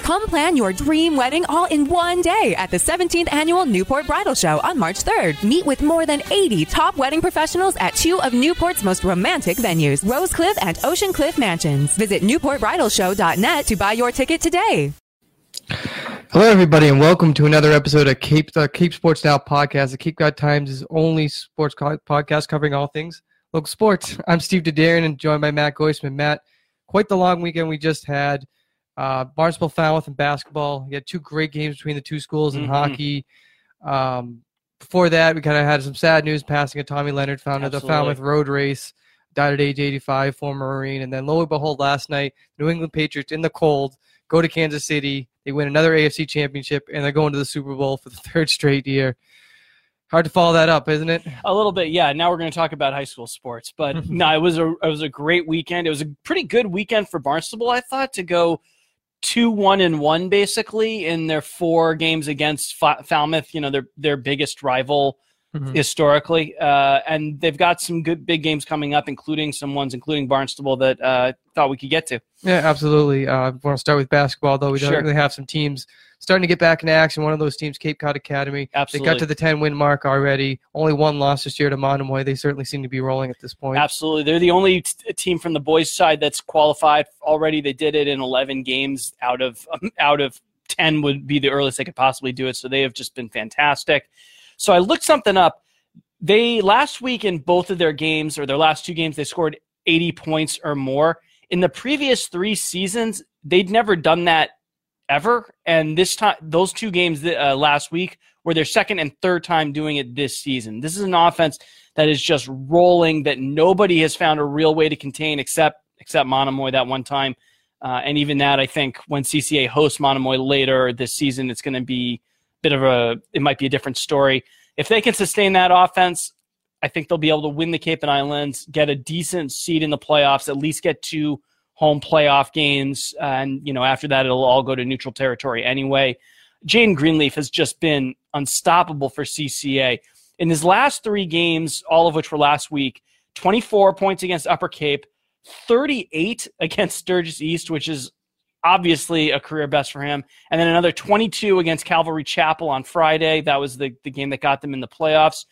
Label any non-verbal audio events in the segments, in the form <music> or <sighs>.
Come plan your dream wedding all in one day at the 17th annual Newport Bridal Show on March 3rd. Meet with more than 80 top wedding professionals at two of Newport's most romantic venues, Rose Cliff and Ocean Cliff Mansions. Visit newportbridalshow.net to buy your ticket today. Hello, everybody, and welcome to another episode of Cape the Cape Sports Now podcast. The Cape Cod Times is only sports co- podcast covering all things local sports. I'm Steve DeDarian and joined by Matt Goisman. Matt, quite the long weekend we just had. Uh, Barnstable Falmouth in basketball. We had two great games between the two schools in Mhm. hockey. Um, before that, we kind of had some sad news passing of Tommy Leonard, founder of the Falmouth Road Race, died at age 85, former Marine. And then lo and behold, last night, New England Patriots in the cold go to Kansas City. They win another AFC championship, and they're going to the Super Bowl for the <laughs> third straight year. Hard to follow that up, isn't it? A little bit, yeah. Now we're going to talk about high school sports, but <laughs> no, it was a it was a great weekend. It was a pretty good weekend for Barnstable, I thought, to go two one and one basically in their four games against Fa- Falmouth. You know, their their biggest rival Mhm. historically, uh, and they've got some good big games coming up, including some ones, including Barnstable that uh, thought we could get to. Yeah, absolutely. Uh, I want to start with basketball, though. We Sure. definitely have some teams starting to get back in action. One of those teams, Cape Cod Academy, they got to the 10 win mark already. Only one loss this year to Monomoy. They certainly seem to be rolling at this point. Absolutely. They're the only t- team from the boys' side that's qualified already. They did it in 11 games out of out of 10 would be the earliest they could possibly do it. So they have just been fantastic. So I looked something up. They last week in both of their games or their last two games they scored 80 points or more. In the previous 3 seasons, they'd never done that ever and this time those two games uh, last week were their second and third time doing it this season. This is an offense that is just rolling that nobody has found a real way to contain except except Monomoy that one time. Uh, and even that, I think, when CCA hosts Monomoy later this season, it's going to be a bit of a it might be a different story. If they can sustain that offense, I think they'll be able to win the Cape and Islands, get a decent seed in the playoffs, at least get two home playoff games, and you know after that it'll all go to neutral territory anyway. Jane Greenleaf has just been unstoppable for CCA in his last three games, all of which were last week. 24 points against Upper Cape, 38 <laughs> against Sturgis East, which is obviously a career best for him, and then another 22 against Calvary Chapel on Friday. That was the, the game that got them in the playoffs.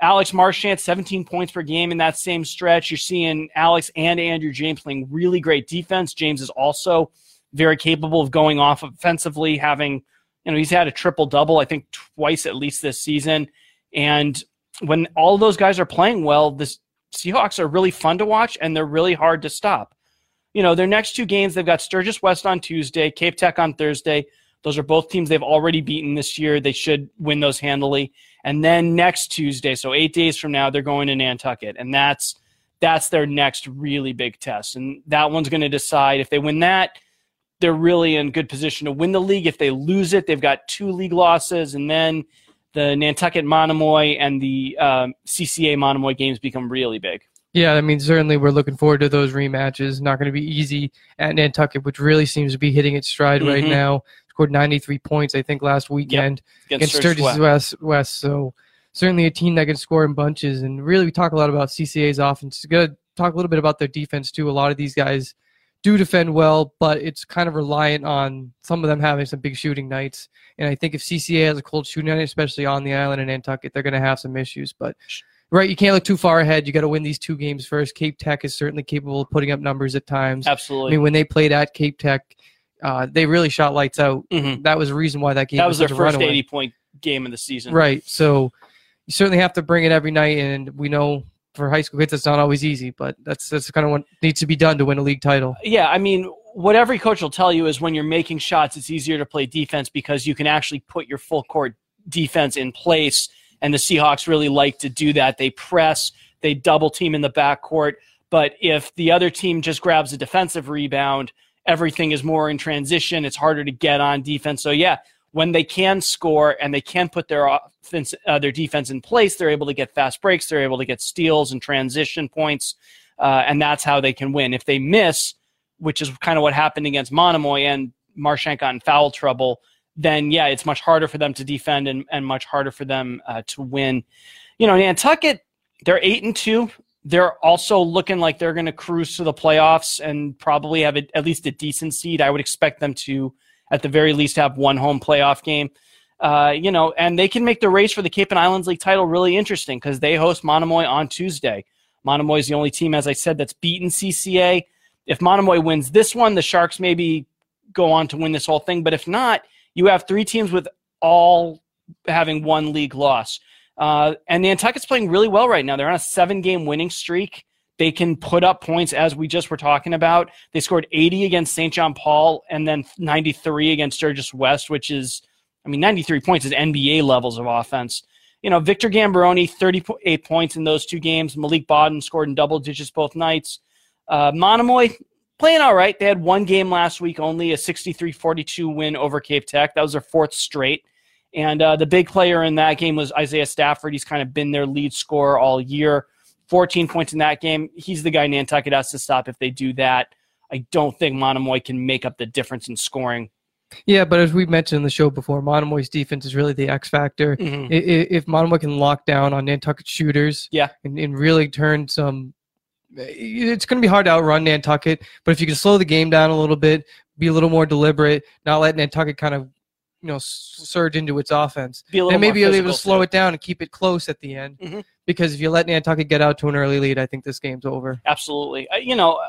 Alex Marchant, 17 points per game in that same stretch. You're seeing Alex and Andrew James playing really great defense. James is also very capable of going off offensively, having, you know, he's had a triple double, I think twice at least this season. And when all those guys are playing well, the Seahawks are really fun to watch and they're really hard to stop. You know, their next two games, they've got Sturgis West on Tuesday, Cape Tech on Thursday. Those are both teams they've already beaten this year. They should win those handily. And then next Tuesday, so eight days from now, they're going to Nantucket, and that's that's their next really big test. And that one's going to decide if they win that, they're really in good position to win the league. If they lose it, they've got two league losses, and then the Nantucket Monomoy and the um, CCA Monomoy games become really big. Yeah, I mean, certainly we're looking forward to those rematches. Not going to be easy at Nantucket, which really seems to be hitting its stride right Mhm. now. Scored 93 points, I think, last weekend Against against Sturgis Sturgis West. West. So certainly a team that can score in bunches. And really, we talk a lot about CCA's offense. Going to talk a little bit about their defense too. A lot of these guys do defend well, but it's kind of reliant on some of them having some big shooting nights. And I think if CCA has a cold shooting night, especially on the island in Nantucket, they're going to have some issues. But right, you can't look too far ahead. You got to win these two games first. Cape Tech is certainly capable of putting up numbers at times. Absolutely. I mean, when they played at Cape Tech, uh, they really shot lights out. Mhm. That was the reason why that game that was their first runaway. 80 point game in the season. Right. So you certainly have to bring it every night, and we know for high school kids it's not always easy, but that's that's kind of what needs to be done to win a league title. Yeah, I mean, what every coach will tell you is when you're making shots, it's easier to play defense because you can actually put your full court defense in place. And the Seahawks really like to do that. They press, they double team in the backcourt. But if the other team just grabs a defensive rebound everything is more in transition. It's harder to get on defense. So yeah, when they can score and they can put their offense, uh, their defense in place, they're able to get fast breaks. They're able to get steals and transition points, uh, and that's how they can win. If they miss, which is kind of what happened against Monomoy and Marchand got in foul trouble, then yeah, it's much harder for them to defend and, and much harder for them uh, to win. You know, Nantucket, they're eight and two. They're also looking like they're going to cruise to the playoffs and probably have a, at least a decent seed. I would expect them to, at the very least, have one home playoff game. Uh, you know, and they can make the race for the Cape and Islands League title really interesting because they host Monomoy on Tuesday. Monomoy is the only team, as I said, that's beaten CCA. If Monomoy wins this one, the Sharks maybe go on to win this whole thing. But if not, you have three teams with all having one league loss. Uh, and Nantucket's playing really well right now. They're on a seven game winning streak. They can put up points as we just were talking about. They scored 80 against St. John Paul and then 93 against Sturgis West, which is, I mean, 93 points is NBA levels of offense. You know, Victor Gambaroni, 38 points in those two games. Malik Bodden scored in double digits both nights. Uh, Monomoy, playing all right. They had one game last week only, a 63 42 win over Cape Tech. That was their fourth straight. And uh, the big player in that game was Isaiah Stafford. He's kind of been their lead scorer all year. 14 points in that game. He's the guy Nantucket has to stop if they do that. I don't think Monomoy can make up the difference in scoring. Yeah, but as we mentioned in the show before, Monomoy's defense is really the X factor. Mhm. If Monomoy can lock down on Nantucket shooters, Yeah. and, and really turn some, it's going to be hard to outrun Nantucket. But if you can slow the game down a little bit, be a little more deliberate, not let Nantucket kind of, you know, surge into its offense, Be a little then maybe you'll be able to slow too. it down and keep it close at the end. Mhm. Because if you let Nantucket get out to an early lead, I think this game's over. Absolutely. You know,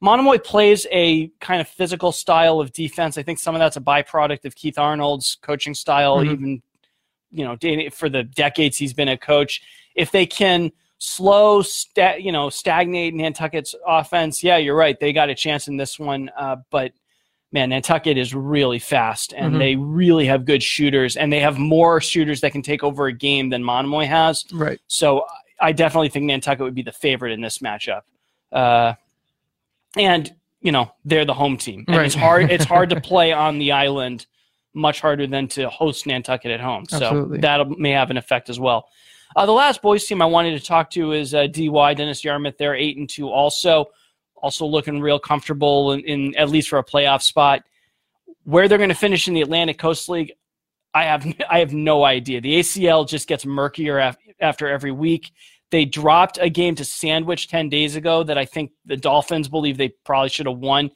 Monomoy plays a kind of physical style of defense. I think some of that's a byproduct of Keith Arnold's coaching style, Mhm. even, you know, for the decades he's been a coach. If they can slow, sta- you know, stagnate Nantucket's offense, yeah, you're right. They got a chance in this one. Uh, but man, Nantucket is really fast and Mhm. they really have good shooters and they have more shooters that can take over a game than Monomoy has. Right. So I definitely think Nantucket would be the favorite in this matchup. Uh, and you know they're the home team, and Right. it's hard. It's hard to <laughs> play on the island, much harder than to host Nantucket at home. So Absolutely. that may have an effect as well. Uh, the last boys team I wanted to talk to is uh, DY Dennis Yarmouth. They're eight and two, also also looking real comfortable in, in at least for a playoff spot. Where they're going to finish in the Atlantic Coast League, I have <laughs> I have no idea. The ACL just gets murkier af- after every week. They dropped a game to Sandwich 10 days ago that I think the Dolphins believe they probably should have won.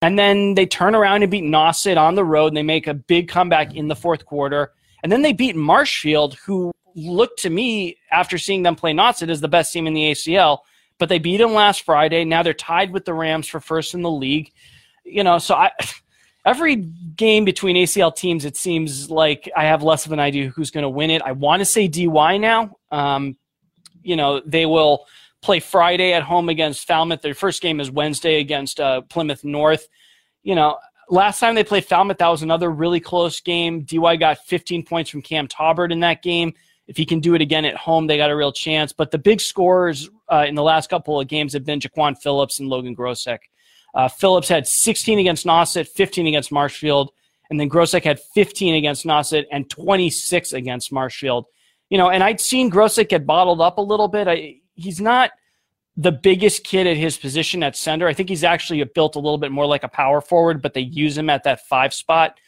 And then they turn around and beat Nauset on the road and they make a big comeback in the fourth quarter. And then they beat Marshfield, who looked to me after seeing them play Nauset as the best team in the ACL. But they beat them last Friday. Now they're tied with the Rams for first in the league. You know, so I <sighs> every game between ACL teams, it seems like I have less of an idea who's going to win it. I want to say DY now. Um, you know, they will play Friday at home against Falmouth. Their first game is Wednesday against uh, Plymouth North. You know, last time they played Falmouth, that was another really close game. DY got 15 points from Cam Taubert in that game. If he can do it again at home, they got a real chance. But the big scorers uh, in the last couple of games have been Jaquan Phillips and Logan Grosek. Uh, Phillips had 16 against Nauset, 15 against Marshfield, and then Grosek had 15 against Nauset and 26 against Marshfield. You know, and I'd seen Grosek get bottled up a little bit. I, he's not the biggest kid at his position at center. I think he's actually built a little bit more like a power forward, but they use him at that five spot.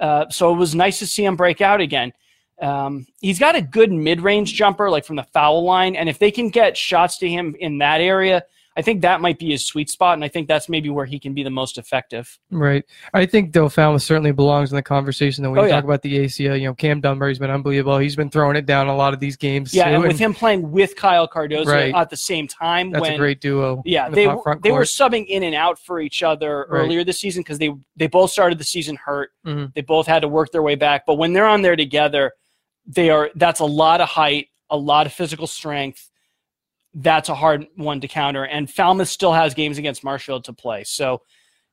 Uh, so it was nice to see him break out again. Um, he's got a good mid-range jumper, like from the foul line, and if they can get shots to him in that area, I think that might be his sweet spot, and I think that's maybe where he can be the most effective. Right. I think Del certainly belongs in the conversation. Though when Oh, you yeah. talk about the ACL, you know, Cam Dunbar's been unbelievable. He's been throwing it down a lot of these games. Yeah, too, and with him playing with Kyle Cardozo Right. at the same time, that's when a great duo. yeah, the they they were subbing in and out for each other Right. earlier this season because they they both started the season hurt. Mhm. They both had to work their way back, but when they're on there together, they are that's a lot of height, a lot of physical strength. That's a hard one to counter, and Falmouth still has games against Marshfield to play. So,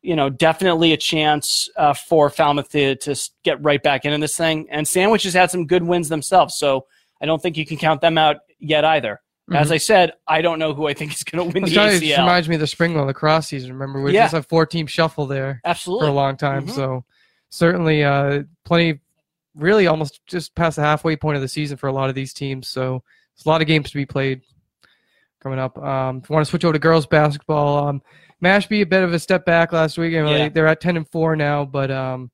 you know, definitely a chance uh, for Falmouth to to get right back into this thing. And Sandwich has had some good wins themselves, so I don't think you can count them out yet either. As Mhm. I said, I don't know who I think is going to win the kinda- It ACL. reminds me of the spring lacrosse season. Remember, we Yeah. just had four team shuffle there for a long time. Mhm. So certainly, uh, plenty, really almost just past the halfway point of the season for a lot of these teams. So there's a lot of games to be played coming up. Um, if you want to switch over to girls basketball, um, Mashpee a bit of a step back last week. Yeah. they, they're at ten and four now, but um,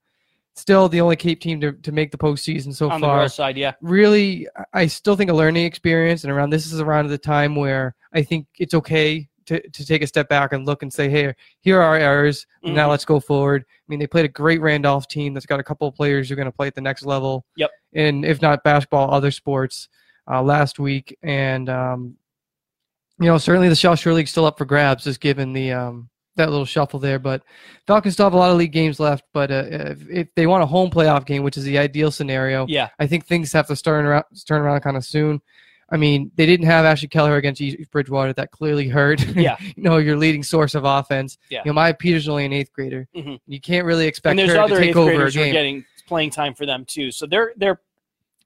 still the only Cape team to, to make the postseason so on the far girls' side, yeah. really i still think a learning experience and around this is around the time where i think it's okay to, to take a step back and look and say hey here are our errors. And now let's go forward. I mean they played a great randolph team that's got a couple of players who are going to play at the next level. Yep. and if not basketball other sports uh, last week. And um, you know certainly the South Shore League still up for grabs just given the um, that little shuffle there. But falcons still have a lot of league games left. But uh, if, if they want a home playoff game which is the ideal scenario Yeah. I think things have to turn around, turn around kind of soon. I mean, they didn't have Ashley Keller against East Bridgewater. That clearly hurt. <laughs> Yeah. you know, your leading source of offense. Yeah. You know, Maya Peters only an eighth grader. Mhm. You can't really expect And there's her other to eighth take over a graders who are game. getting playing time for them too. So they're they're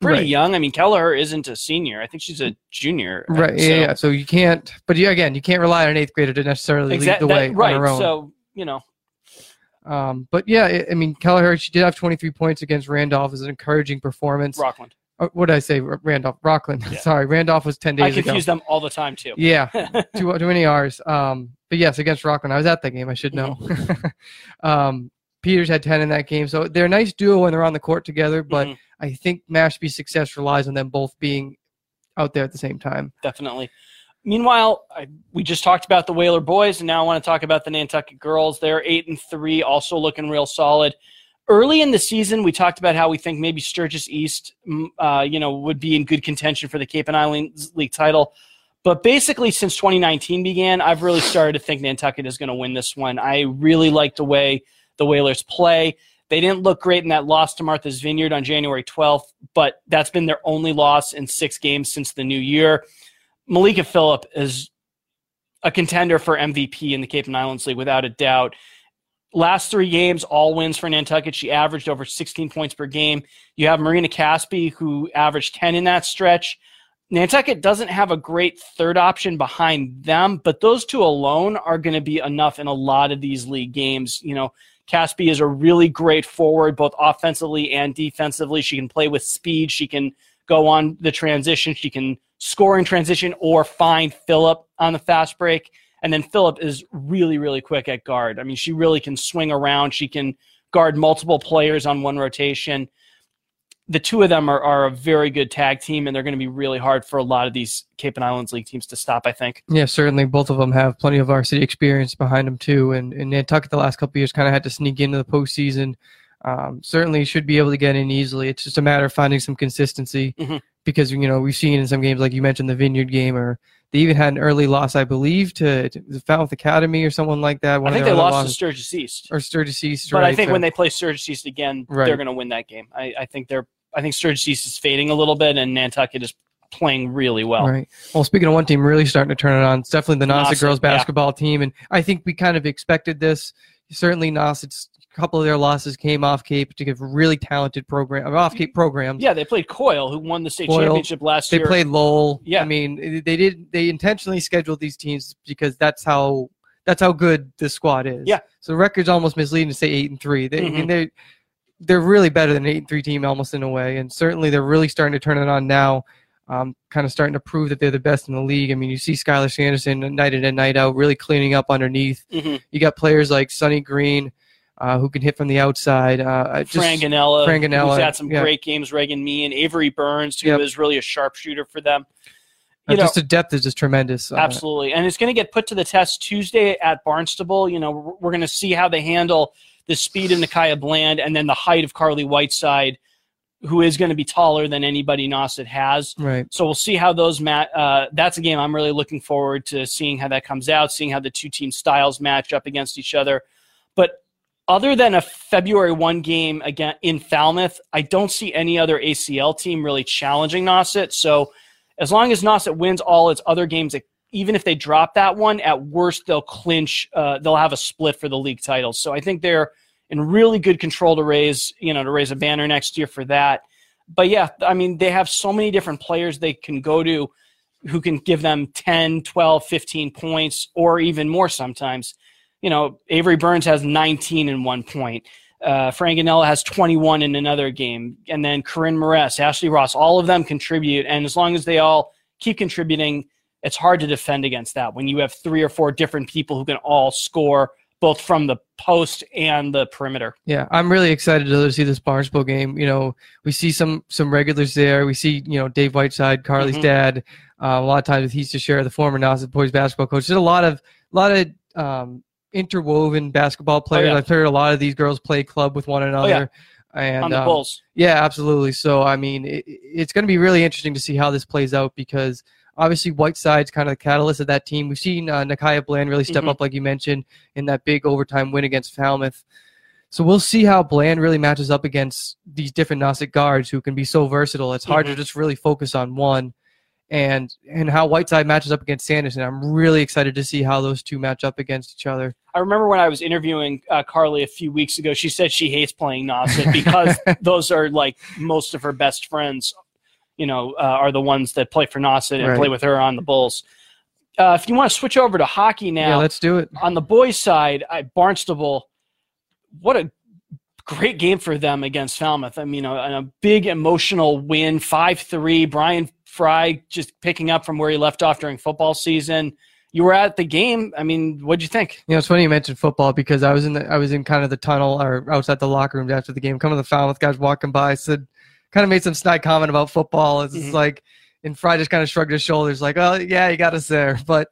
pretty Right. young. I mean, Keller isn't a senior. I think she's a junior. right. So, Yeah, yeah. So you can't. But you, again, you can't rely on an eighth grader to necessarily exact- lead the that- way right. on her own. So you know, um, but yeah, I- mean, Keller, she did have 23 points against Randolph. Is an encouraging performance. Rockland. Uh, what did I say? Randolph, Rockland. Yeah. <laughs> Sorry, Randolph was 10 I days ago. confuse them all the time too. Yeah, <laughs> too too many R's. Um, but yes, against Rockland, I was at that game. I should know. <laughs> um, Peters had ten in that game, so they're a nice duo when they're on the court together. But Mhm, I think Mashpee's success relies on them both being out there at the same time. definitely. Meanwhile, I, we just talked about the Whaler boys, and now I want to talk about the Nantucket girls. They're eight and three, also looking real solid. Early in the season, we talked about how we think maybe Sturgis East, mm, uh, you know, would be in good contention for the Cape and Islands League title. But basically, since 2019 began, I've really started to think Nantucket is going to win this one. I really like the way the Whalers play. They didn't look great in that loss to Martha's Vineyard on January 12th, but that's been their only loss in six games since the new year. Malika Phillip is a contender for MVP in the Cape and Islands League without a doubt. Last three games, all wins for Nantucket. She averaged over 16 points per game. You have Marina Caspi, who averaged 10 in that stretch. Nantucket doesn't have a great third option behind them, but those two alone are going to be enough in a lot of these league games. You know, Caspi is a really great forward, both offensively and defensively. She can play with speed. She can go on the transition. She can score in transition or find Phillip on the fast break. And then Phillip is really, really quick at guard. I mean, she really can swing around. She can guard multiple players on one rotation. The two of them are, are a very good tag team, and they're going to be really hard for a lot of these Cape and Islands League teams to stop, I think. Yeah, certainly both of them have plenty of varsity experience behind them too. And, and Nantucket the last couple of years kind of had to sneak into the postseason. Um, certainly should be able to get in easily. It's just a matter of finding some consistency Mhm. because you know we've seen in some games like you mentioned the Vineyard game, or they even had an early loss, I believe, to, to the Falmouth Academy or someone like that. I think they lost to losses- Sturgis East. or Sturgis East. But I think so- when they play Sturgis East again, Right. they're going to win that game. I, I think they're. I think Sturgis East is fading a little bit, and Nantucket is playing really well. Right. Well, speaking of one team really starting to turn it on, it's definitely the Nauset Nauset, girls yeah. basketball team, and I think we kind of expected this. Certainly, Nauset's couple of their losses came off Cape to give really talented program off Cape programs. Yeah, they played Coyle, who won the state Coyle. championship last They year. They played Lowell. Yeah. I mean, they did. They intentionally scheduled these teams because that's how that's how good this squad is. Yeah. So the record's almost misleading to say eight and three. They, I Mhm. mean, they they're really better than an eight and three team almost in a way, and certainly they're really starting to turn it on now. Um, kind of starting to prove that they're the best in the league. I mean, you see Skylar Sanderson night in and night out, really cleaning up underneath. Mhm. You got players like Sonny Green, uh, who can hit from the outside. Uh, just, Fran Ganella, who's had some yeah. great games. Reagan Me and Avery Burns, who is Yep. really a sharpshooter for them. uh, You know, just the depth is just tremendous. Uh, Absolutely. And it's going to get put to the test Tuesday at Barnstable. You know, we're- we're going to see how they handle the speed of Nakaya Bland and then the height of Carly Whiteside, who is going to be taller than anybody Nauset has. right. So we'll see how those match. Uh, that's a game I'm really looking forward to seeing how that comes out, seeing how the two team styles match up against each other. But other than a February one game again in Falmouth, I don't see any other ACL team really challenging Nauset. So as long as Nauset wins all its other games, even if they drop that one, at worst they'll clinch. Uh, they'll have a split for the league titles. So I think they're in really good control to raise, you know, to raise a banner next year for that. But yeah, I mean, they have so many different players they can go to. who can give them 10, 12, 15 points, or even more sometimes. You know, Avery Burns has 19 in one point. Uh, Franganella has 21 in another game. And then Corinne Moress, Ashley Ross, all of them contribute. And as long as they all keep contributing, it's hard to defend against that when you have three or four different people who can all score both from the post and the perimeter. Yeah, I'm really excited to see this Barnstable game. You know, we see some some regulars there. We see you know Dave Whiteside, Carly's Mhm. dad. Uh, a lot of times he's to share the former Nauset boys basketball coach. There's a lot of a lot of um, interwoven basketball players. yeah. I've heard a lot of these girls play club with one another. Oh, yeah. And on the um, Bulls. yeah, absolutely. So, I mean, it, it's going to be really interesting to see how this plays out because obviously Whiteside's kind of the catalyst of that team. We've seen uh, Nakaya Bland really step Mhm. up, like you mentioned, in that big overtime win against Falmouth. So we'll see how Bland really matches up against these different Nauset guards who can be so versatile. It's hard to Mhm. just really focus on one. And and how Whiteside matches up against Sanderson. I'm really excited to see how those two match up against each other. I remember when I was interviewing uh, Carly a few weeks ago, she said she hates playing Nauset because <laughs> those are like most of her best friends, you know, uh, are the ones that play for Nauset and Right. play with her on the Bulls. Uh, if you want to switch over to hockey now, yeah, let's do it. on the boys' side, I, Barnstable, what a great game for them against Falmouth. I mean, a, a big emotional win, 5 3. Brian Fry just picking up from where he left off during football season. You were at the game. I mean, what'd you think? You know, it's funny you mentioned football because I was in the I was in kind of the tunnel or outside the locker rooms after the game. Coming to the Falmouth guys walking by said, kind of made some snide comment about football. It's Mhm. like, and Fry just kind of shrugged his shoulders, like, "Oh yeah, you got us there." <laughs> But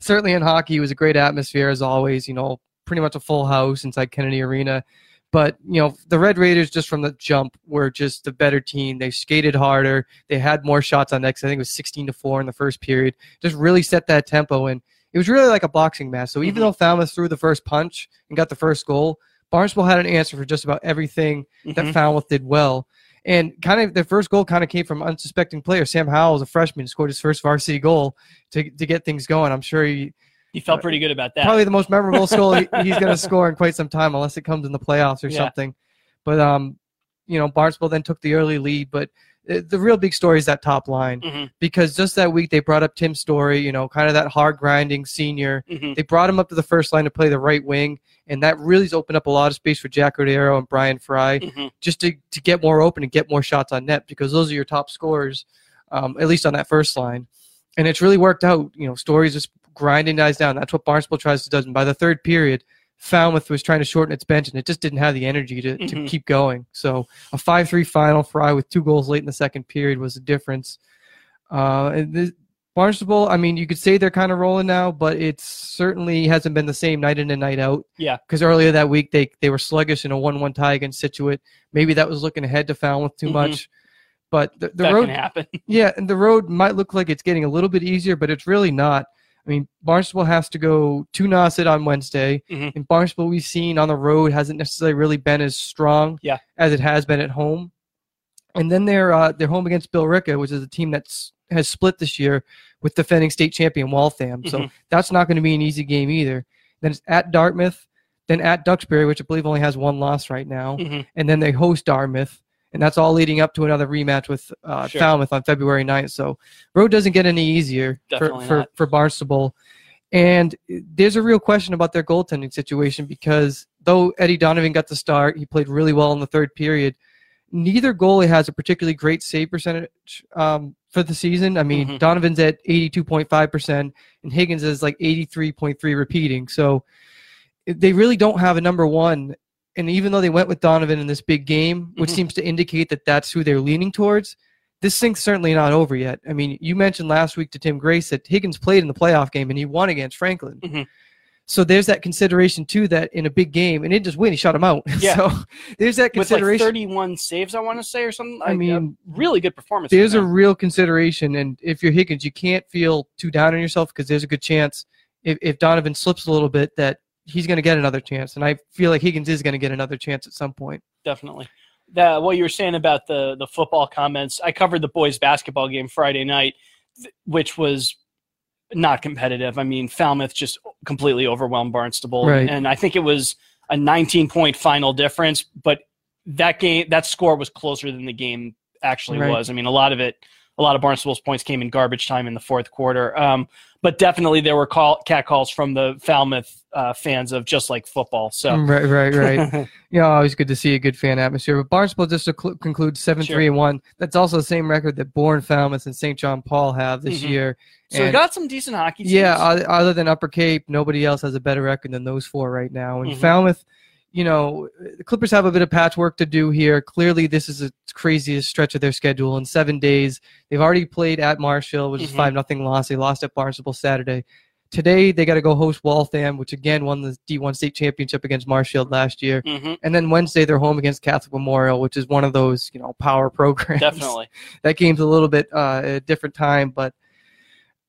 certainly in hockey, it was a great atmosphere as always. You know, pretty much a full house inside Kennedy Arena. But you know, the Red Raiders just from the jump were just the better team. They skated harder. They had more shots on net. 'cause I think it was 16 to four in the first period. Just really set that tempo and it was really like a boxing match. So even Mhm. though Falmouth threw the first punch and got the first goal, Barnstable had an answer for just about everything that Mhm. Falmouth did well. And kind of their first goal kind of came from unsuspecting player. Sam Howell was a freshman, scored his first varsity goal to to get things going. I'm sure he You felt pretty good about that. probably the most memorable <laughs> goal he's going to score in quite some time, unless it comes in the playoffs or Yeah. something. But um, you know, Barnstable then took the early lead, but uh, the real big story is that top line Mhm. because just that week they brought up Tim Story, you know, kind of that hard grinding senior. Mhm. They brought him up to the first line to play the right wing, and that really's opened up a lot of space for Jack Rodero and Brian Fry Mhm. just to, to get more open and get more shots on net because those are your top scorers, um, at least on that first line. And it's really worked out. You know, Story's just grinding guys down. That's what Barnstable tries to do. And by the third period, Falmouth was trying to shorten its bench, and it just didn't have the energy to, to Mhm. keep going. So a 5-3 final, Fry with two goals late in the second period was the difference. Uh, and this, Barnstable, I mean, you could say they're kind of rolling now, but it certainly hasn't been the same night in and night out. Yeah. Because earlier that week they they were sluggish in a one-one tie against Scituate. Maybe that was looking ahead to Falmouth too Mhm. much. But the, the that road, can happen. <laughs> yeah, and the road might look like it's getting a little bit easier, but it's really not. I mean, Barnstable has to go to Nauset on Wednesday, Mhm. and Barnstable we've seen on the road hasn't necessarily really been as strong Yeah. as it has been at home. And then they're uh, they're home against Billerica, which is a team that's has split this year with defending state champion Waltham. So Mhm. that's not going to be an easy game either. Then it's at Dartmouth, then at Duxbury, which I believe only has one loss right now, Mhm. and then they host Dartmouth, and that's all leading up to another rematch with uh, Sure. Falmouth on February 9th. So road doesn't get any easier for, Definitely for, not. for Barnstable. And there's a real question about their goaltending situation because though Eddie Donovan got the start, he played really well in the third period. Neither goalie has a particularly great save percentage um, for the season. I mean, Mhm. Donovan's at 82.5%, and Higgins is like 83.3 repeating. So they really don't have a number one. And even though they went with Donovan in this big game, which Mhm. seems to indicate that that's who they're leaning towards, this thing's certainly not over yet. I mean, you mentioned last week to Tim Grace that Higgins played in the playoff game and he won against Franklin. Mhm. So there's that consideration too that in a big game, and he didn't just win, he shut him out. <laughs> Yeah. so there's that With like 31 saves, I want to say, or something. I mean, really good performance. there's a real consideration, and if you're Higgins, you can't feel too down on yourself because there's a good chance if, if Donovan slips a little bit that he's going to get another chance, and I feel like Higgins is going to get another chance at some point. definitely. The, what you were saying about the the football comments, I covered the boys basketball game Friday night, which was not competitive. I mean, Falmouth just completely overwhelmed Barnstable, Right. and I think it was a 19 point final difference. But that game, that score was closer than the game actually Right. was. I mean, a lot of it a lot of Barnstable's points came in garbage time in the fourth quarter. Um, but definitely there were call, cat calls from the Falmouth uh, fans of just like football. So Mm, Right, right, right. <laughs> yeah, always good to see a good fan atmosphere. But Barnstable just cl- conclude seven Sure. three and one. That's also the same record that Bourne, Falmouth, and St. John Paul have this Mhm. year. so we got some decent hockey teams. Yeah, other, than Upper Cape, nobody else has a better record than those four right now. And Mhm. Falmouth, you know, the Clippers have a bit of patchwork to do here. Clearly, this is the craziest stretch of their schedule in seven days. They've already played at Marshall, which is Mhm. five nothing loss. They lost at Barnstable Saturday. Today they got to go host Waltham, which again won the D1 state championship against Marshall last year. hmm And then Wednesday they're home against Catholic Memorial, which is one of those you know power programs definitely. <laughs> that game's a little bit uh, a different time, but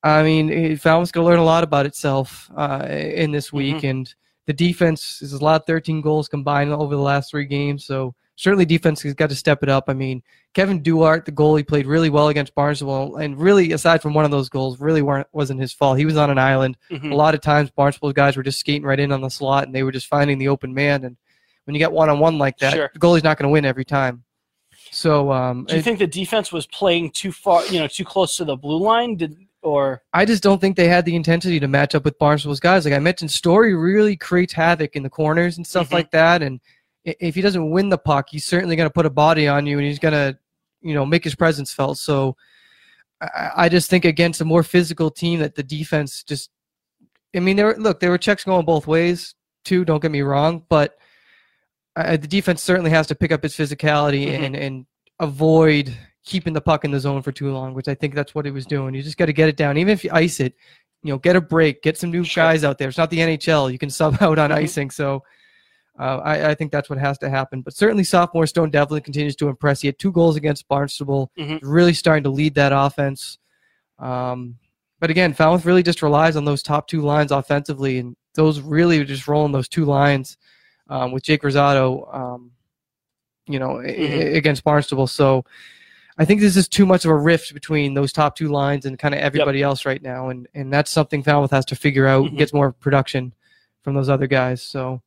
I mean, Falmouth's going to learn a lot about itself uh, in this week, and the defense is a lot of 13 goals combined over the last three games. So certainly, defense has got to step it up. I mean, Kevin Duart, the goalie, played really well against Barnstable, and really, aside from one of those goals, really weren't wasn't his fault. He was on an island. Mhm. A lot of times, Barnstable guys were just skating right in on the slot, and they were just finding the open man. And when you get one on one like that, Sure. the goalie's not going to win every time. So um, Do you it- think the defense was playing too far, you know, too close to the blue line? Did or I just don't think they had the intensity to match up with Barnstable's guys. Like I mentioned, Story really creates havoc in the corners and stuff Mhm. like that. And if he doesn't win the puck, he's certainly going to put a body on you, and he's going to, you know, make his presence felt. So I, I just think against a more physical team, that the defense just. I mean, there were, look, there were checks going both ways too. Don't get me wrong, but uh, the defense certainly has to pick up its physicality Mhm. and and avoid keeping the puck in the zone for too long, which I think that's what he was doing. You just got to get it down, even if you ice it. You know, get a break, get some new Sure. guys out there. It's not the NHL; you can sub <laughs> out on Mhm. icing. So, uh, I, I think that's what has to happen. But certainly, sophomore Stone definitely continues to impress. He had two goals against Barnstable, Mhm. really starting to lead that offense. Um, but again, Falmouth really just relies on those top two lines offensively, and those really are just rolling those two lines um, with Jake Rosado, um, you know, a- Mhm. against Barnstable. So I think this is too much of a rift between those top two lines and kind of everybody else right now, and and that's something Falmouth has to figure out. Mhm. Gets more production from those other guys. So.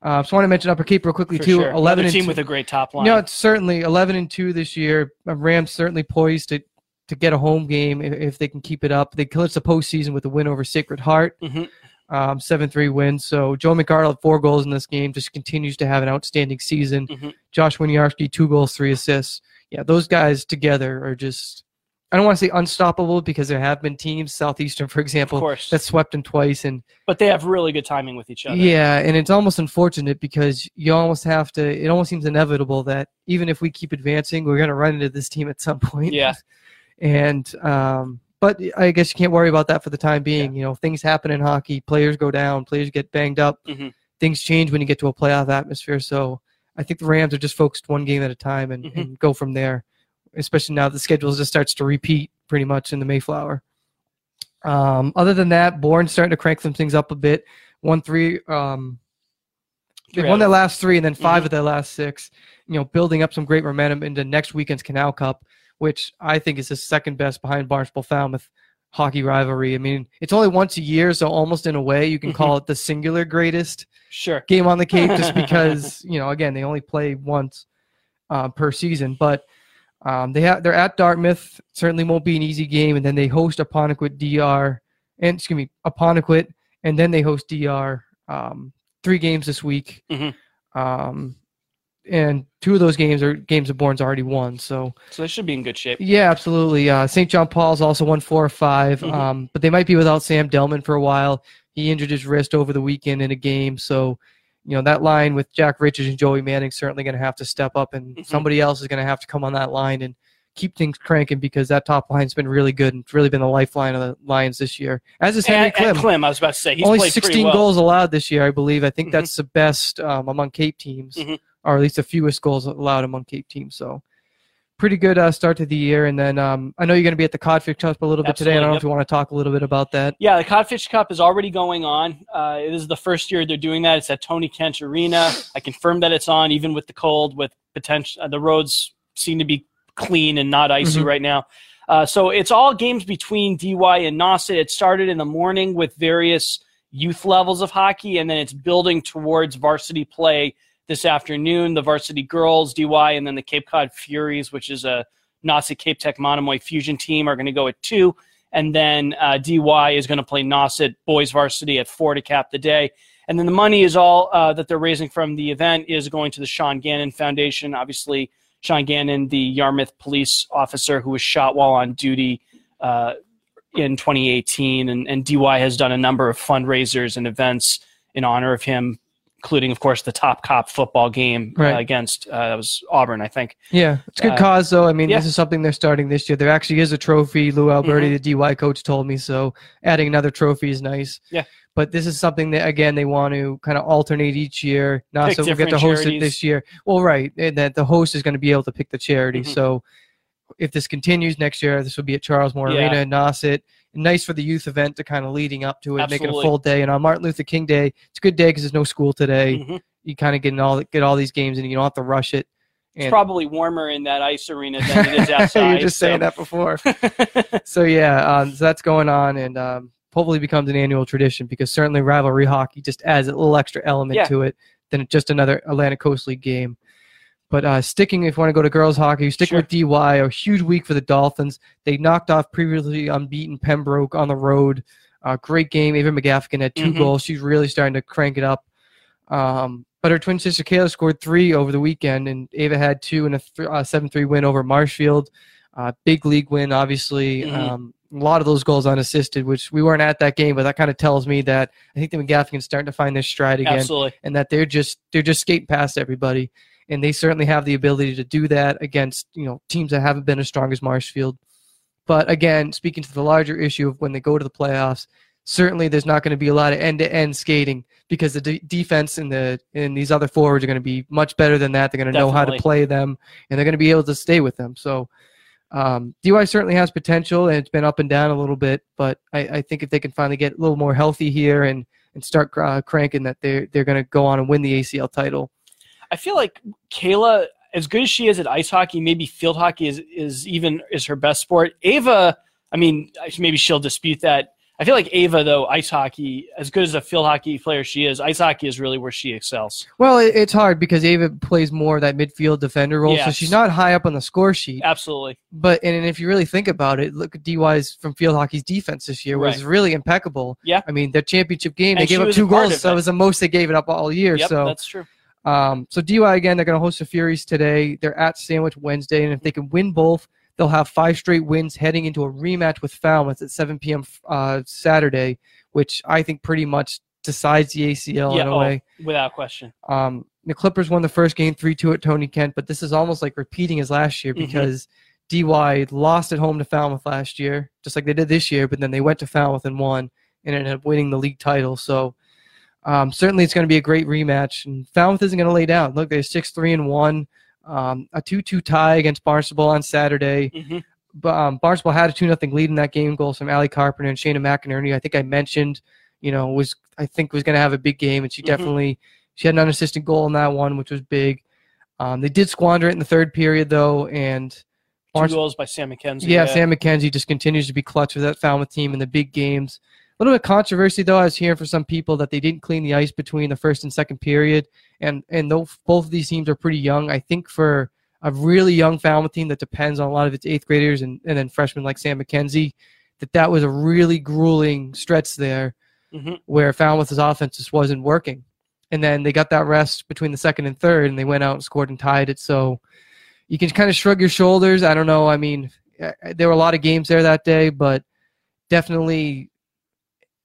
Uh, just want to mention Upper Cape real quickly for too. sure. Eleven Another team two. with a great top line. You know, it's certainly 11 and 2 this year. Uh, Rams certainly poised to, to get a home game if, if they can keep it up. They clinched the postseason with a win over Sacred Heart, Mhm. um, 7 3 win. So Joe McArdle had four goals in this game, just continues to have an outstanding season. Mhm. Josh Winiarski, two goals, three assists. Yeah, those guys together are just, I don't want to say unstoppable because there have been teams, Southeastern, for example, that swept them twice. And but they have really good timing with each other. yeah, and it's almost unfortunate because you almost have to. It almost seems inevitable that even if we keep advancing, we're going to run into this team at some <laughs> point. Yeah. And um, but I guess you can't worry about that for the time being. You know, things happen in hockey. Players go down. Players get banged up. Mhm. Things change when you get to a playoff atmosphere. So I think the Rams are just focused one game at a time and, Mhm. and go from there. Especially now the schedule just starts to repeat pretty much in the Mayflower. Um, other than that, Bourne's starting to crank some things up a bit. One three. Um, they won their last three and then 5 Mhm. of their last six. You know, building up some great momentum into next weekend's Canal Cup, which I think is the second best behind Barnstable Falmouth hockey rivalry. I mean, it's only once a year, so almost in a way you can Mm-hmm. call it the singular greatest Sure. game on the Cape, just <laughs> because you know, again, they only play once uh, per season. But um, they have they're at Dartmouth. Certainly won't be an easy game, and then they host Apponequet DR, and excuse me, Apponequet, and then they host DR. Um, three games this week, Mhm. um, and two of those games are games that Bourne's already won. So So they should be in good shape. yeah, absolutely. Uh, St. John Paul's also won four or 5 Mhm. um, but they might be without Sam Delman for a while. He injured his wrist over the weekend in a game, so you know that line with Jack Richards and Joey Manning certainly going to have to step up, and Mhm. somebody else is going to have to come on that line and keep things cranking because that top line's been really good and it's really been the lifeline of the Lions this year. As is Henry and Clem, I was about to say, he's Only played 16 well. goals allowed this year, I believe. I think Mhm. that's the best um, among Cape teams, Mhm. Or at least the fewest goals allowed among Cape teams. So, pretty good uh, start to the year. And then um, I know you're going to be at the Codfish Cup a little bit today. I don't know Absolutely, if you want to talk a little bit about that. Yeah, the Codfish Cup is already going on. Uh, it is the first year they're doing that. It's at Tony Kent Arena. I confirmed that it's on, even with the cold. With potential, uh, the roads seem to be clean and not icy Mhm. right now. Uh, so it's all games between DY and Nauset. It started in the morning with various youth levels of hockey, and then it's building towards varsity play this afternoon. The varsity girls, DY, and then the Cape Cod Furies, which is a Nauset Cape Tech Monomoy Fusion team are going to go at two. And then uh, DY is going to play Nauset boys varsity at four to cap the day. And then the money is all uh, that they're raising from the event is going to the Sean Gannon Foundation. Obviously, Sean Gannon, the Yarmouth police officer who was shot while on duty uh, in 2018, and, and DY has done a number of fundraisers and events in honor of him, including, of course, the Top Cop football game uh, against uh, that was Auburn, I think. Yeah, it's a good Uh, cause though. I mean, yeah. this is something they're starting this year. There actually is a trophy. Lou Alberti, the DY coach, told me so. Adding another trophy is nice. Yeah. But this is something that again they want to kind of alternate each year. Not so we'll get to host it charities. this year. Well, right, and that the host is going to be able to pick the charity. Mhm. So if this continues next year, this will be at Charles Moore Yeah. Arena in Nauset. Nice for the youth event to kind of leading up to it, make it a full day. And on Martin Luther King Day, it's a good day because there's no school today. Mhm. You kind of get all get all these games, and you don't have to rush it. It's probably warmer in that ice arena than it is <laughs> outside. You're just saying that before. <laughs> so yeah, um, so that's going on, and um, hopefully becomes an annual tradition because certainly rivalry hockey just adds a little extra element Yeah. to it than just another Atlantic Coast League game. But uh, sticking, if you want to go to girls hockey, sticking Sure. with DY, a huge week for the Dolphins. They knocked off previously unbeaten Pembroke on the road. Uh, great game. Ava McGaffigan had 2 Mhm. goals. She's really starting to crank it up. Um, but her twin sister Kayla scored three over the weekend, and Ava had two in a th- uh, 7-3 win over Marshfield. Uh, big league win, obviously. Mhm. Um, a lot of those goals unassisted, which we weren't at that game, but that kind of tells me that I think the McGaffigan's starting to find their stride again Absolutely. and that they're just they're just skating past everybody, and they certainly have the ability to do that against you know teams that haven't been as strong as Marshfield. But again, speaking to the larger issue of when they go to the playoffs, certainly there's not going to be a lot of end-to-end skating because the de- defense and the and these other forwards are going to be much better than that. They're going to know how to play them, and they're going to be able to stay with them. So. Um, DY certainly has potential, and it's been up and down a little bit. But I, I think if they can finally get a little more healthy here and and start uh, cranking that they're they're going to go on and win the ACL title. I feel like Kayla, as good as she is at ice hockey, maybe field hockey is is even is her best sport. Ava, I mean, maybe she'll dispute that. I feel like Ava, though, ice hockey, as good as a field hockey player she is, ice hockey is really where she excels. Well, it, it's hard because Ava plays more of that midfield defender role, so she's not high up on the score sheet. Absolutely. But and if you really think about it, look at DY's from field hockey's defense this year was Right. really impeccable. Yeah. I mean their championship game they gave up two goals, so it. it was the most they gave it up all year. Yep, so that's true. Um, so DY again, they're going to host the Furies today. They're at Sandwich Wednesday, and if they can win both, they'll have five straight wins heading into a rematch with Falmouth at 7 p.m. uh, Saturday, which I think pretty much decides the ACL yeah, in a oh, way. without question. Um, the Clippers won the first game 3-2 at Tony Kent, but this is almost like repeating as last year Mhm. because DY lost at home to Falmouth last year, just like they did this year, but then they went to Falmouth and won and ended up winning the league title. So um, certainly it's going to be a great rematch. And Falmouth isn't going to lay down. Look, they're 6-3 and 1. Um, a 2-2 tie against Barnstable on Saturday. Mhm. But um, Barnstable had a 2 nothing lead in that game. Goals from Ali Carpenter and Shayna McInerney. I think I mentioned, you know, was I think was going to have a big game, and she Mhm. definitely she had an unassisted goal in that one, which was big. Um, they did squander it in the third period though, and Two goals by Sam McKenzie. yeah, Sam McKenzie just continues to be clutch with that Falmouth team in the big games. A little bit of controversy though. I was hearing from some people that they didn't clean the ice between the first and second period, and and though both of these teams are pretty young, I think for a really young Falmouth team that depends on a lot of its eighth graders and, and then freshmen like Sam McKenzie, that that was a really grueling stretch there Mhm. where Falmouth's offense just wasn't working. And then they got that rest between the second and third, and they went out and scored and tied it. So you can kind of shrug your shoulders. I don't know. I mean, uh, there were a lot of games there that day, but definitely,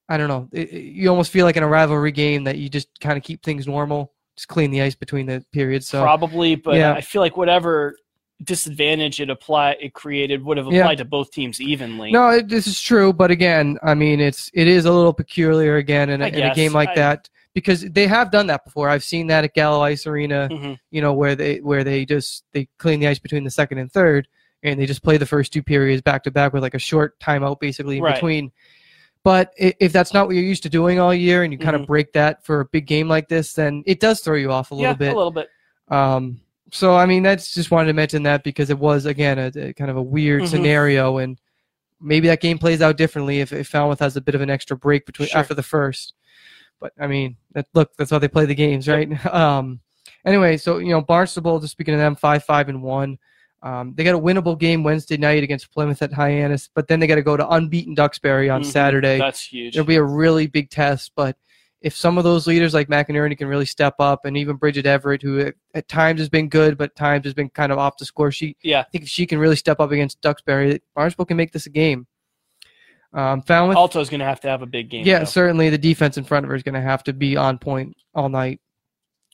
I don't know. It, it- you almost feel like in a rivalry game that you just kind of keep things normal, just clean the ice between the periods. So Probably, but yeah. I feel like whatever disadvantage it apply it created would have Yeah. applied to both teams evenly. No, it, this is true, but again, I mean, it's it is a little peculiar again in a, in a game like I- that because they have done that before. I've seen that at Gallo Ice Arena, Mhm. you know, where they where they just they clean the ice between the second and third, and they just play the first two periods back to back with like a short timeout basically in Right. between. But if that's not what you're used to doing all year, and you kind Mhm. of break that for a big game like this, then it does throw you off a little yeah, bit. a little bit. Um, so I mean, that's just wanted to mention that because it was again a, a kind of a weird Mhm. scenario, and maybe that game plays out differently if, if Falmouth has a bit of an extra break between Sure. after the first. But I mean, that, look, that's how they play the games, right? <laughs> Um, anyway, so you know, Barnstable. Just speaking of them, five, five, and one. Um, they got a winnable game Wednesday night against Plymouth at Hyannis, but then they got to go to unbeaten Duxbury on Mhm. Saturday. That's huge. It'll be a really big test, but if some of those leaders like McInerney can really step up, and even Bridget Everett, who at, at times has been good, but times has been kind of off the score sheet, Yeah. I think if she can really step up against Duxbury, Barnstable can make this a game. Um, Falmouth, Alto's going to have to have a big game. yeah, though. certainly the defense in front of her is going to have to be on point all night.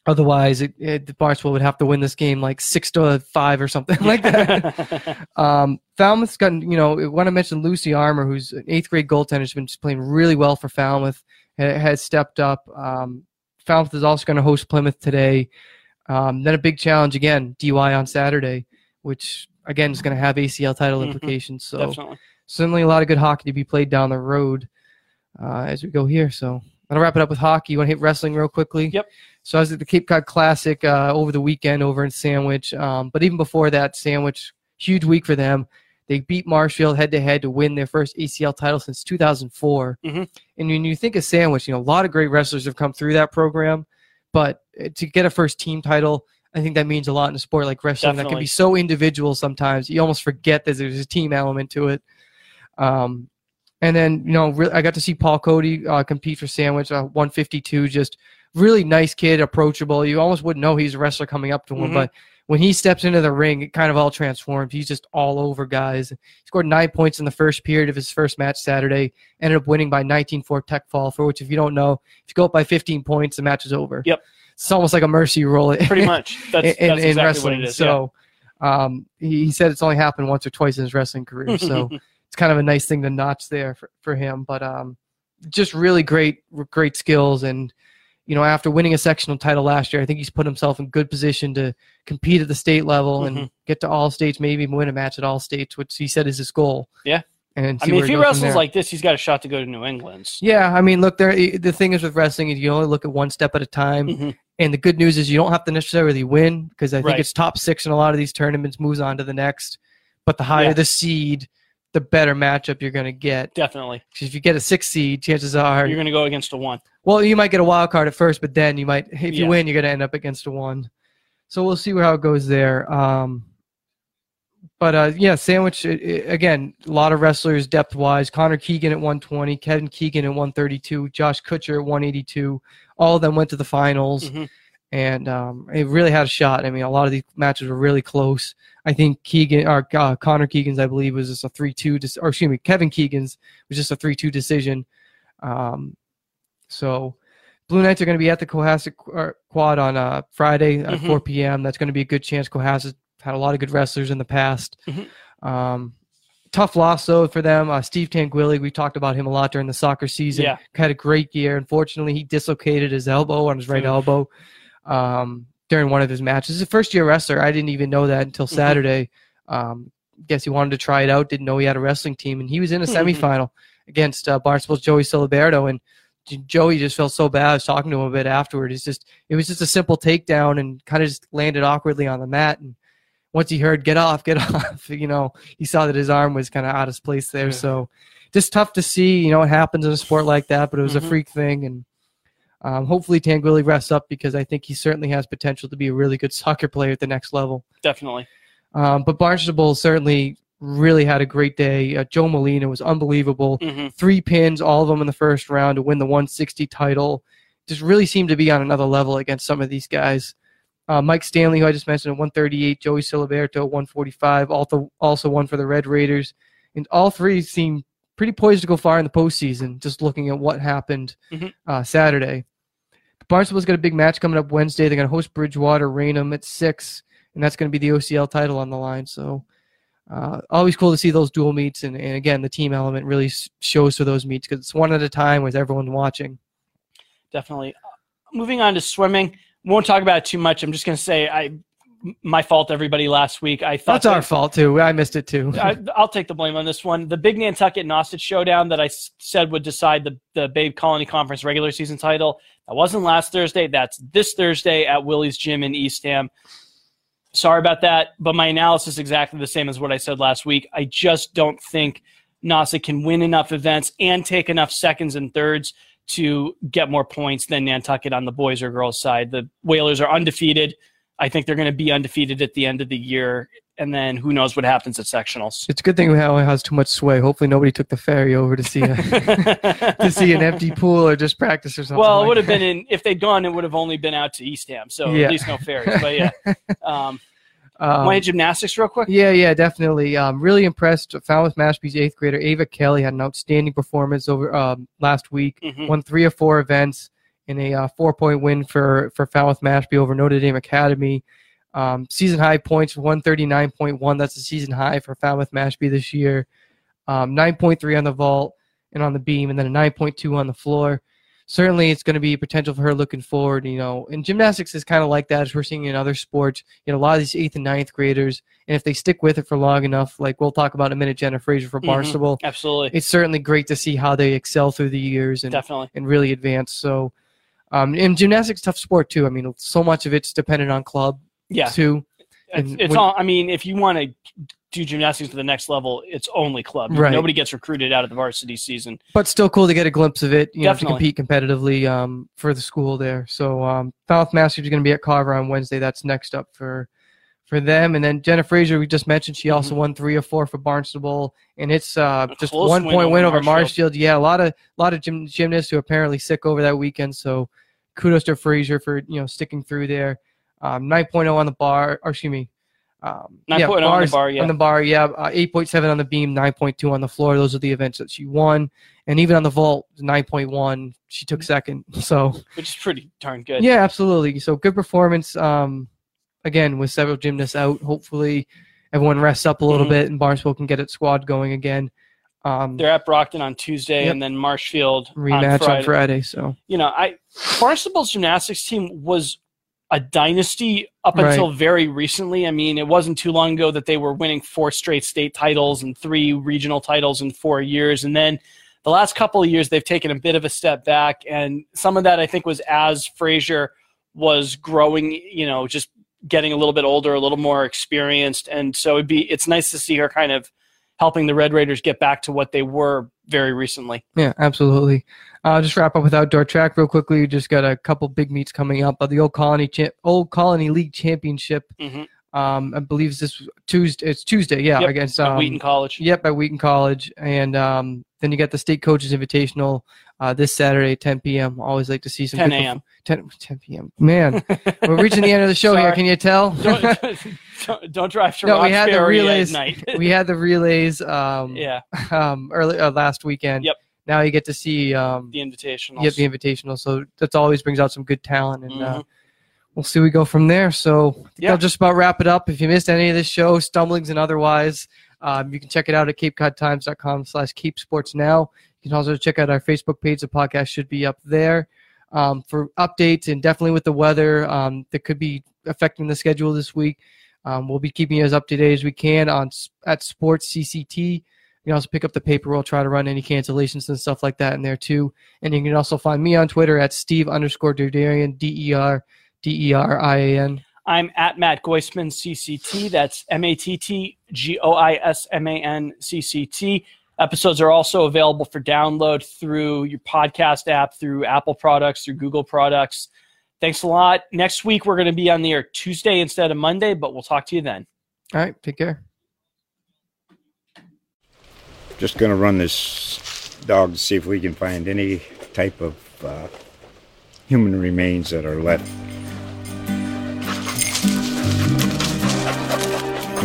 Otherwise, it, it, Barnstable would have to win this game like six to five or something <laughs> like that. <laughs> Um, Falmouth's gotten, you know, when I mentioned Lucy Armour, who's an eighth grade goaltender, has been playing really well for Falmouth, ha- has stepped up. Um, Falmouth is also going to host Plymouth today. Um, then a big challenge again, DY on Saturday, which again is going to have ACL title Mhm. implications. So Definitely. certainly a lot of good hockey to be played down the road uh, as we go here. So I'll wrap it up with hockey. You want to hit wrestling real quickly? Yep. So I was at the Cape Cod Classic uh, over the weekend over in Sandwich. Um, but even before that, Sandwich, huge week for them. They beat Marshfield head to head to win their first ACL title since 2004. Mhm. And when you think of Sandwich, you know, a lot of great wrestlers have come through that program. But uh, to get a first team title, I think that means a lot in a sport like wrestling that can be so individual sometimes. You almost forget that there's a team element to it. Um, and then you know, re- I got to see Paul Cody uh, compete for Sandwich, uh, 152. Just really nice kid, approachable. You almost wouldn't know he's a wrestler coming up to him, Mhm. but when he steps into the ring, it kind of all transforms. He's just all over guys. He scored nine points in the first period of his first match Saturday. Ended up winning by 19-4 tech fall. For which, if you don't know, if you go up by 15 points, the match is over. Yep. It's almost like a mercy rule. Pretty <laughs> much. That's, in, that's in exactly wrestling. what it is. yeah. so um, he, he said it's only happened once or twice in his wrestling career. So <laughs> it's kind of a nice thing to notch there for, for him. But um, just really great, great skills. And, you know, after winning a sectional title last year, I think he's put himself in good position to compete at the state level and Mhm. get to all states, maybe even win a match at all states, which he said is his goal. Yeah. And I mean, if he wrestles like this, he's got a shot to go to New England. Yeah, I mean, look, there. The thing is with wrestling is you only look at one step at a time, Mhm. and the good news is you don't have to necessarily win because I think Right. it's top six in a lot of these tournaments moves on to the next. But the higher Yeah. the seed, the better matchup you're going to get. Definitely. if you get a six seed, chances are, You're going to go against a one. well, you might get a wild card at first, but then you might, if you Yeah. win, you're going to end up against a one. So we'll see how it goes there. Um, but uh, yeah, sandwich i- i- again. A lot of wrestlers depth wise. Connor Keegan at 120, Kevin Keegan at 132, Josh Kutcher at 182. All of them went to the finals, Mhm. And um, it really had a shot. I mean, a lot of these matches were really close. I think Keegan or uh, Connor Keegan's, I believe, was just a three-two. Dis- or excuse me, Kevin Keegan's was just a three-two decision. Um, so. Blue Knights are going to be at the Cohasset Qu- Quad on uh, Friday at Mhm. 4 p.m. That's going to be a good chance. Cohasset had a lot of good wrestlers in the past. Mhm. Um, tough loss though for them. Uh, Steve Tanguilli, we talked about him a lot during the soccer season. Yeah. Had a great year. Unfortunately, he dislocated his elbow on his right Oof. elbow um, during one of his matches. He's a first year wrestler. I didn't even know that until Mhm. Saturday. Um, guess he wanted to try it out. Didn't know he had a wrestling team, and he was in a Mhm. semifinal against uh, Barnstable's Joey Siliberto, and Joey just felt so bad. I was talking to him a bit afterward. It's just it was just a simple takedown and kind of just landed awkwardly on the mat. And once he heard "get off, get <laughs> off," you know, he saw that his arm was kind of out of place there. Yeah. So just tough to see. You know, it happens in a sport like that, but it was Mhm. a freak thing. And um, hopefully Tanguilli rests up because I think he certainly has potential to be a really good <laughs> soccer player at the next level. Definitely. Um, but Barnstable certainly really had a great day. Uh, Joe Molina was unbelievable hmm three pins, all of them in the first round to win the 160 title. Just really seemed to be on another level against some of these guys. Uh, Mike Stanley, who I just mentioned, at 138. Joey Siliberto, 145. Also, also one for the Red Raiders. And all three seem pretty poised to go far in the postseason, just looking at what happened Mhm. uh, Saturday. Barnstable's got a big match coming up Wednesday. They're going to host Bridgewater Raynham at 6, and that's going to be the OCL title on the line. So uh, always cool to see those dual meets, and, and again, the team element really shows for those meets because it's one at a time with everyone watching. Definitely. Moving on to swimming. Won't talk about it too much. I'm just going to say I, my fault, everybody. Last week, I thought That's that- our fault too. I missed it too. I, I'll take the blame on this one. The big Nantucket Nauset showdown that I s- said would decide the, the Babe Colony Conference regular season title. That wasn't last Thursday. That's this Thursday at Willie's Gym in Eastham. Sorry about that, but my analysis is exactly the same as what I said last week. I just don't think Nauset can win enough events and take enough seconds and thirds to get more points than Nantucket on the boys or girls side. The Whalers are undefeated. I think they're going to be undefeated at the end of the year and then who knows what happens at sectionals. It's a good thing it has too much sway. Hopefully, nobody took the ferry over to see a, <laughs> <laughs> to see an empty pool or just practice or something. well, it like would have been in if they'd gone. It would have only been out to Eastham, so Yeah. at least no ferries. But yeah, <laughs> um, Um, gymnastics real quick? Yeah, yeah, definitely. Um, really impressed. Falmouth Mashpee's eighth grader Ava Kelly had an outstanding performance over um, last week. Mhm. Won three or four events in a uh, four-point win for for Falmouth Mashpee over Notre Dame Academy. Um, season high points one thirty nine point one. That's a season high for Falmouth Mashpee this year. Um, nine point three on the vault and on the beam, and then a nine point two on the floor. Certainly, it's going to be potential for her looking forward. You know, and gymnastics is kind of like that as we're seeing in other sports. You know, a lot of these eighth and ninth graders, and if they stick with it for long enough, like we'll talk about in a minute, Jenna Fraser for Mhm. Barnstable, Absolutely, it's certainly great to see how they excel through the years and, definitely. and really advance. So, um, and gymnastics tough sport too. I mean, so much of it's dependent on club Yeah, too. it's, it's when- all. I mean, if you want to do gymnastics to the next level, it's only club. Right. Nobody gets recruited out of the varsity season. But still cool to get a glimpse of it. You know, to Definitely. compete competitively um, for the school there. So, um, Falmouth Mashpee is going to be at Carver on Wednesday. That's next up for for them. And then Jenna Fraser, we just mentioned, she also won three or four for Barnstable, and it's uh, just one win point over win over Marshfield. Yeah, a lot of lot of gym, gymnasts who are apparently sick over that weekend. So, kudos to Fraser for you know sticking through there. Um, 9.0 on the bar, or excuse me. Um, 9.0 on the bar, yeah. On the bar, yeah. Uh, 8.7 on the beam, 9.2 on the floor. Those are the events that she won. And even on the vault, 9.1, she took second. <laughs> So, which is pretty darn good. yeah, absolutely. So, good performance. Um, again, with several gymnasts out, hopefully everyone rests up a little Mhm. bit and Barnstable can get its squad going again. Um, They're at Brockton on Tuesday, Yep. and then Marshfield rematch on Friday. on Friday. So, You know, I Barnstable's gymnastics team was a dynasty up Right. until very recently. I mean, it wasn't too long ago that they were winning four straight state titles and three regional titles in four years, and then the last couple of years they've taken a bit of a step back, and some of that I think was as Fraser was growing. You know, just getting a little bit older, a little more experienced, and so it'd be it's nice to see her kind of helping the Red Raiders get back to what they were very recently. Yeah, absolutely. Uh, just wrap up with outdoor track real quickly. We just got a couple big meets coming up. Uh, the Old Colony Cha- Old Colony League Championship. Mhm. Um, I believe it's this Tuesday. It's Tuesday. Yeah, Yep, against um, Wheaton College. Yep, at Wheaton College, and um, then you got the State Coaches Invitational uh, this Saturday, 10 p.m. Always like to see some 10 good a.m. 10, 10 p.m. Man, we're reaching the end of the show here. <laughs> Can you tell? <laughs> <laughs> don't, don't, drive to No, we had the relays. we had the relays um, yeah, um, early uh, last weekend. Yep. Now you get to see um, the invitational. Yep, the invitational. So that always brings out some good talent, and uh, Mhm. we'll see we go from there. So Yeah. I'll just about wrap it up. If you missed any of this show, stumblings and otherwise, um, you can check it out at capecodtimes.com slash keep sports now. You can also check out our Facebook page. The podcast should be up there um, for updates and definitely with the weather um, that could be affecting the schedule this week. Um, we'll be keeping you as up to date as we can on at Sports CCT. You can also pick up the paper. We'll try to run any cancellations and stuff like that in there too. And you can also find me on Twitter at Steve underscore Derderian, D E R D E R I A N. I'm at Matt Goisman CCT. That's M A T T G O I S M A N C C T. Episodes are also available for download through your podcast app, through Apple products, through Google products. Thanks a lot. Next week we're going to be on the air Tuesday instead of Monday, but we'll talk to you then. All right, take care. Just gonna run this dog to see if we can find any type of uh, human remains that are left.